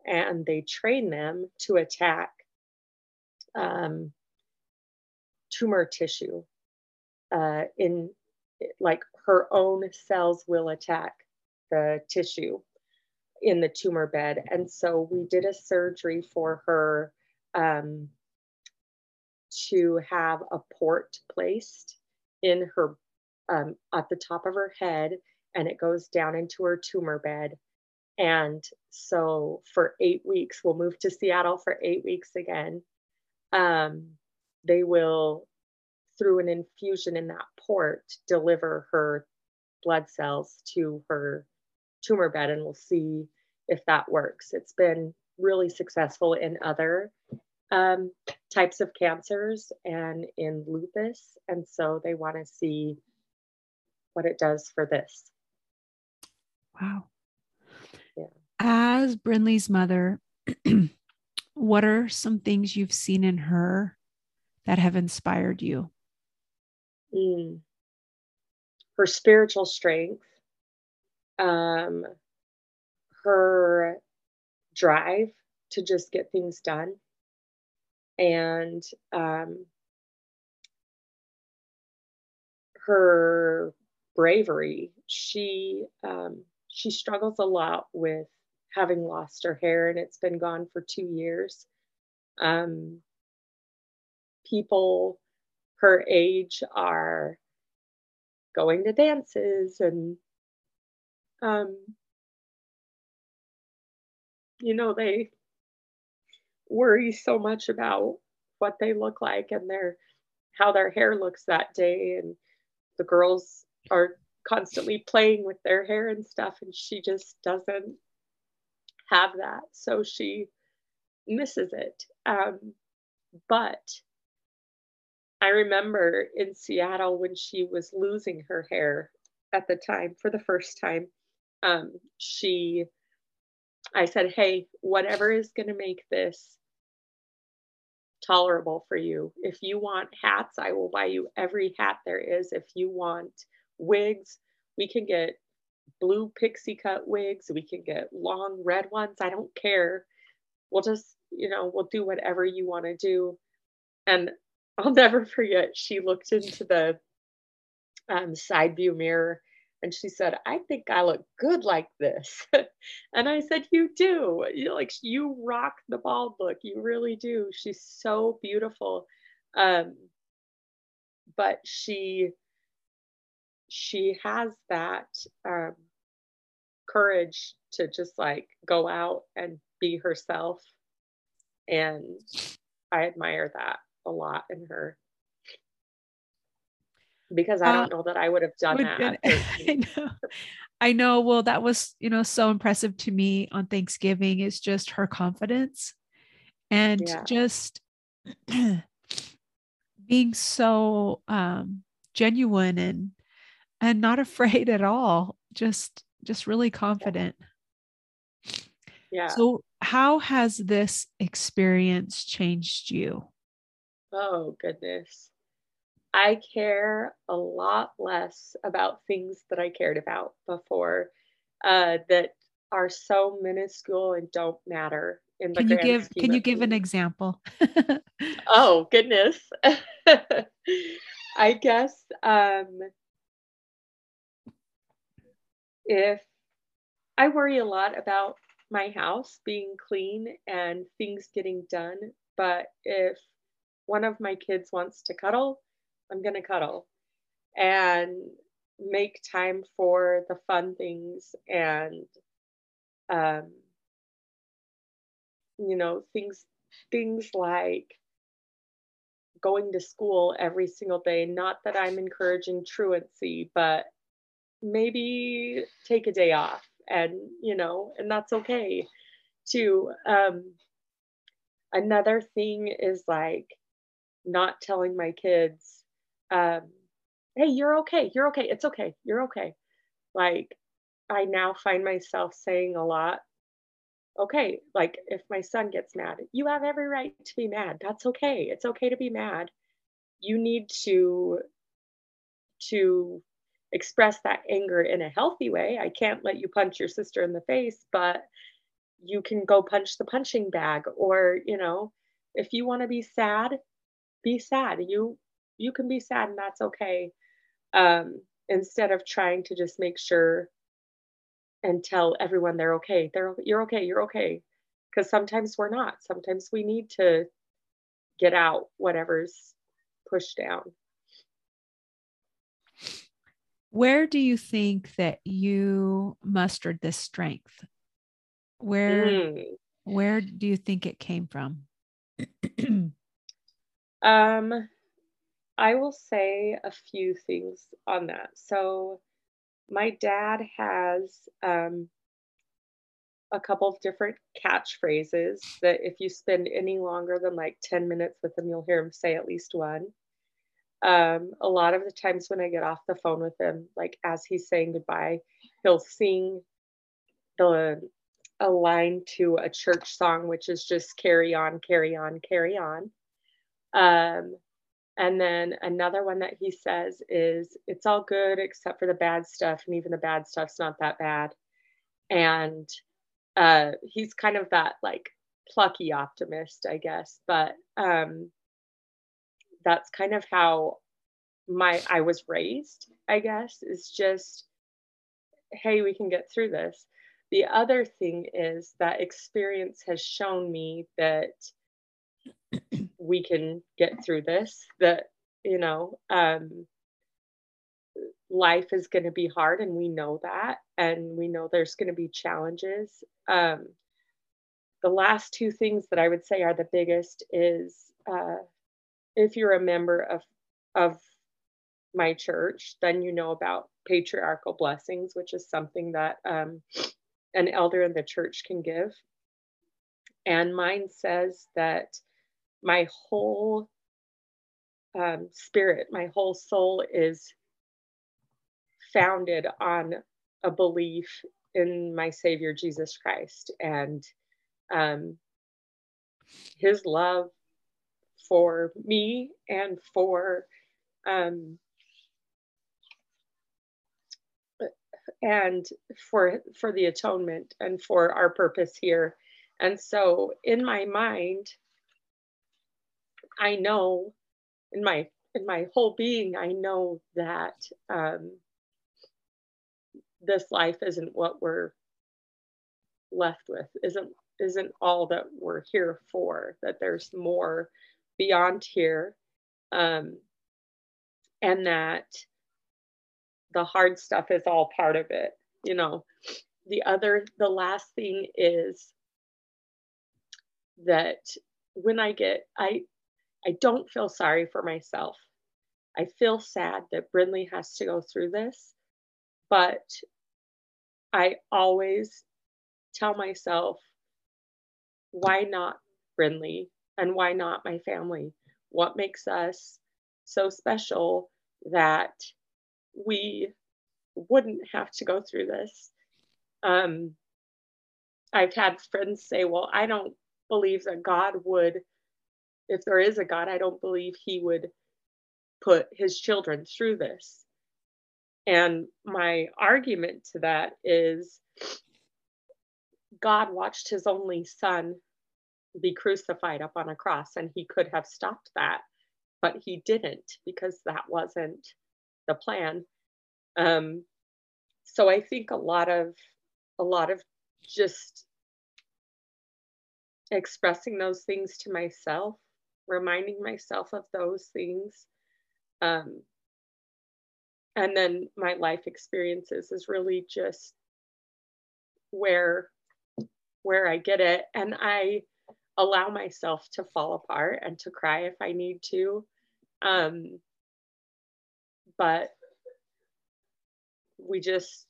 and they train them to attack um, tumor tissue uh, in like her own cells will attack the tissue in the tumor bed. And so we did a surgery for her um, to have a port placed in her um, at the top of her head and it goes down into her tumor bed. And so for eight weeks we'll move to seattle for eight weeks again. Um, they will through an infusion in that port deliver her blood cells to her tumor bed and we'll see if that works. It's been really successful in other um, types of cancers and in lupus. And so they want to see what it does for this. Wow. Yeah. As Brinley's mother, what are some things you've seen in her that have inspired you? Mm. Her spiritual strength, um, her drive to just get things done and um, her bravery. She um, she struggles a lot with having lost her hair, and it's been gone for two years. Um, people her age are going to dances and um, you know they worry so much about what they look like and their how their hair looks that day. And the girls are constantly playing with their hair and stuff and she just doesn't have that. So she misses it. Um, but i remember in seattle when she was losing her hair at the time for the first time um, she i said hey whatever is going to make this tolerable for you. If you want hats, I will buy you every hat there is. If you want wigs, we can get blue pixie cut wigs. We can get long red ones. I don't care. We'll just, you know, we'll do whatever you want to do. And I'll never forget, she looked into the um, side view mirror and she said, I think I look good like this. and I said, You do. You like you rock the bald look. You really do. She's so beautiful. Um, but she she has that um, courage to just like go out and be herself. And I admire that a lot in her because I uh, don't know that I would have done that. I know. I know. Well, that was, you know, so impressive to me on Thanksgiving is just her confidence and yeah. just being so um, genuine and and not afraid at all. Just just really confident. Yeah. So how has this experience changed you? Oh goodness. I care a lot less about things that I cared about before uh, that are so minuscule and don't matter in the can you give can you give things. an example oh goodness i guess um if i worry a lot about my house being clean and things getting done but if one of my kids wants to cuddle I'm going to cuddle and make time for the fun things and um, you know things things like going to school every single day. Not that i'm encouraging truancy but maybe take a day off and you know and that's okay too. Um, another thing is like not telling my kids um, hey, you're okay. You're okay. It's okay. You're okay. Like, I now find myself saying a lot, okay, like if my son gets mad, you have every right to be mad. That's okay. It's okay to be mad. You need to to express that anger in a healthy way. I can't let you punch your sister in the face, but you can go punch the punching bag or, you know, if you want to be sad, be sad. You you can be sad and that's okay. Um instead of trying to just make sure and tell everyone they're okay. They're you're okay, you're okay. Cuz sometimes we're not. Sometimes we need to get out whatever's pushed down. Where do you think that you mustered this strength? Where mm. where do you think it came from? um I will say a few things on that. So my dad has um, a couple of different catchphrases that if you spend any longer than like 10 minutes with him, you'll hear him say at least one. Um, a lot of the times when I get off the phone with him, like as he's saying goodbye, he'll sing the a line to a church song, which is just carry on, carry on, carry on. Um, and then another one that he says is, it's all good except for the bad stuff. And even the bad stuff's not that bad. And uh, he's kind of that like plucky optimist, I guess. But um, that's kind of how my I was raised, I guess, is just, hey, we can get through this. The other thing is that experience has shown me that we can get through this that you know um, life is going to be hard and we know that and we know there's going to be challenges. Um, the last two things that i would say are the biggest is uh, if you're a member of of my church then you know about patriarchal blessings which is something that um, an elder in the church can give. And mine says that my whole um, spirit, my whole soul is founded on a belief in my Savior Jesus Christ and um, His love for me and for um, and for for the atonement and for our purpose here. And so in my mind, I know in my in my whole being, I know that um, this life isn't what we're left with, isn't isn't all that we're here for. That there's more beyond here, um, and that the hard stuff is all part of it. You know, the other, the last thing is that when I get, I I don't feel sorry for myself. I feel sad that Brinley has to go through this, but I always tell myself, why not Brinley and why not my family? What makes us so special that we wouldn't have to go through this? Um, I've had friends say, well, I don't believe that God would if there is a God, I don't believe he would put his children through this. And my argument to that is God watched his only son be crucified up on a cross, and he could have stopped that, but he didn't because that wasn't the plan. Um, so I think a lot of a lot of just expressing those things to myself reminding myself of those things. Um, and then my life experiences is really just where where I get it and I allow myself to fall apart and to cry if I need to. Um, but we just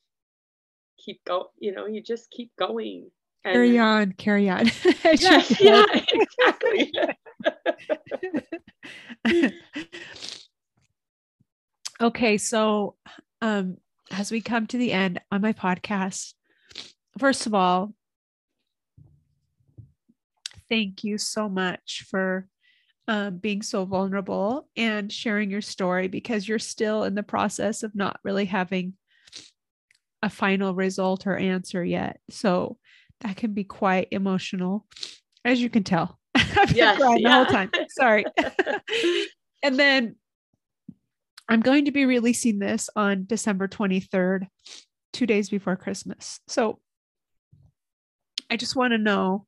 keep going, you know you just keep going and carry on carry on yes, yeah exactly okay, so um, as we come to the end on my podcast, first of all, thank you so much for um, being so vulnerable and sharing your story because you're still in the process of not really having a final result or answer yet. So that can be quite emotional, as you can tell. I've been yes, crying yeah. the whole time. Sorry. and then I'm going to be releasing this on December 23rd, two days before Christmas. So I just want to know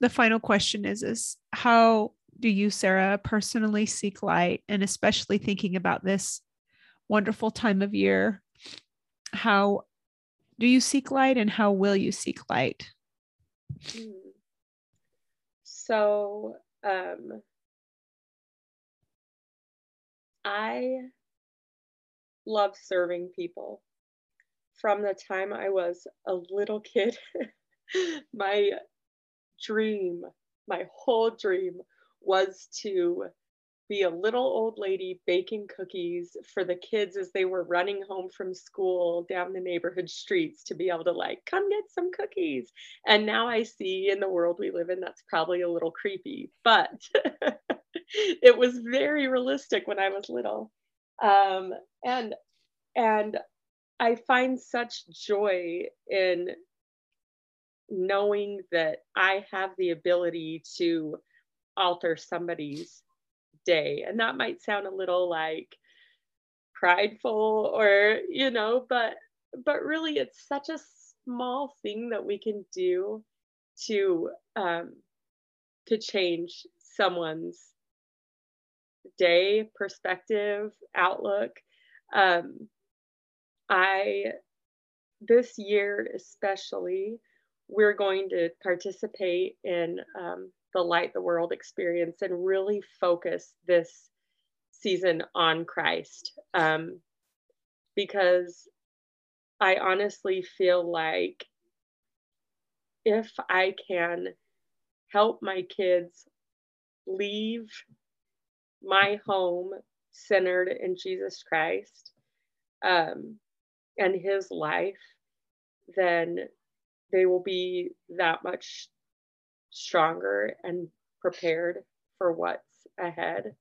the final question is is how do you Sarah personally seek light and especially thinking about this wonderful time of year how do you seek light and how will you seek light hmm. So um I love serving people. From the time I was a little kid, my dream, my whole dream was to be a little old lady baking cookies for the kids as they were running home from school down the neighborhood streets to be able to like come get some cookies. And now i see in the world we live in that's probably a little creepy but it was very realistic when i was little. Um, and and i find such joy in knowing that i have the ability to alter somebody's day. And that might sound a little like prideful or, you know, but but really it's such a small thing that we can do to um to change someone's day perspective outlook um i this year especially we're going to participate in um, the light the world experience and really focus this season on Christ. Um, because I honestly feel like if I can help my kids leave my home centered in Jesus Christ um, and his life, then they will be that much stronger and prepared for what's ahead.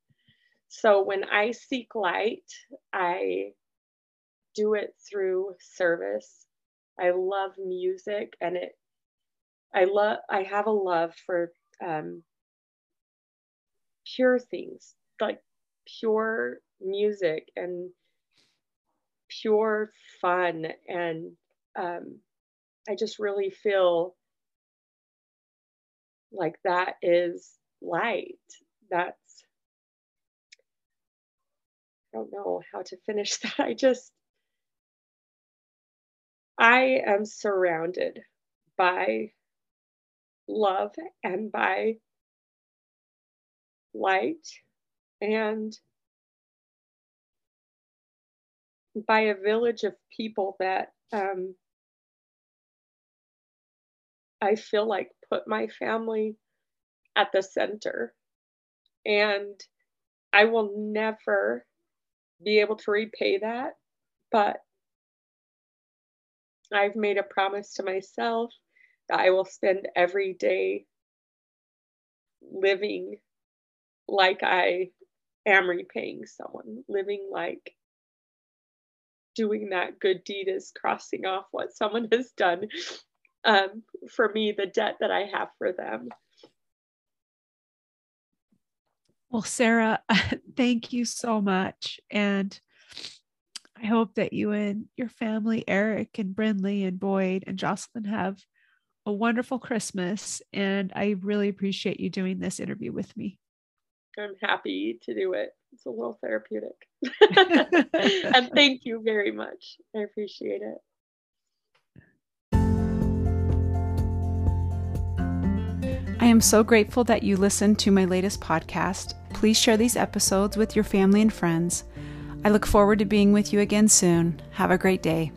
So when I seek light, I do it through service. I love music and it I love I have a love for um pure things, like pure music and pure fun and um I just really feel like that is light. That's i don't know how to finish that. I just i am surrounded by love and by light and by a village of people that um, I feel like put my family at the center. And I will never be able to repay that, but I've made a promise to myself that I will spend every day living like I am repaying someone, living like doing that good deed is crossing off what someone has done um, for me the debt that I have for them. Well, Sarah, thank you so much. And I hope that you and your family, Eric and Brinley and Boyd and Jocelyn, have a wonderful Christmas. And I really appreciate you doing this interview with me. I'm happy to do it. It's a little therapeutic. and thank you very much. I appreciate it. Am so grateful that you listened to my latest podcast. Please share these episodes with your family and friends. I look forward to being with you again soon. Have a great day.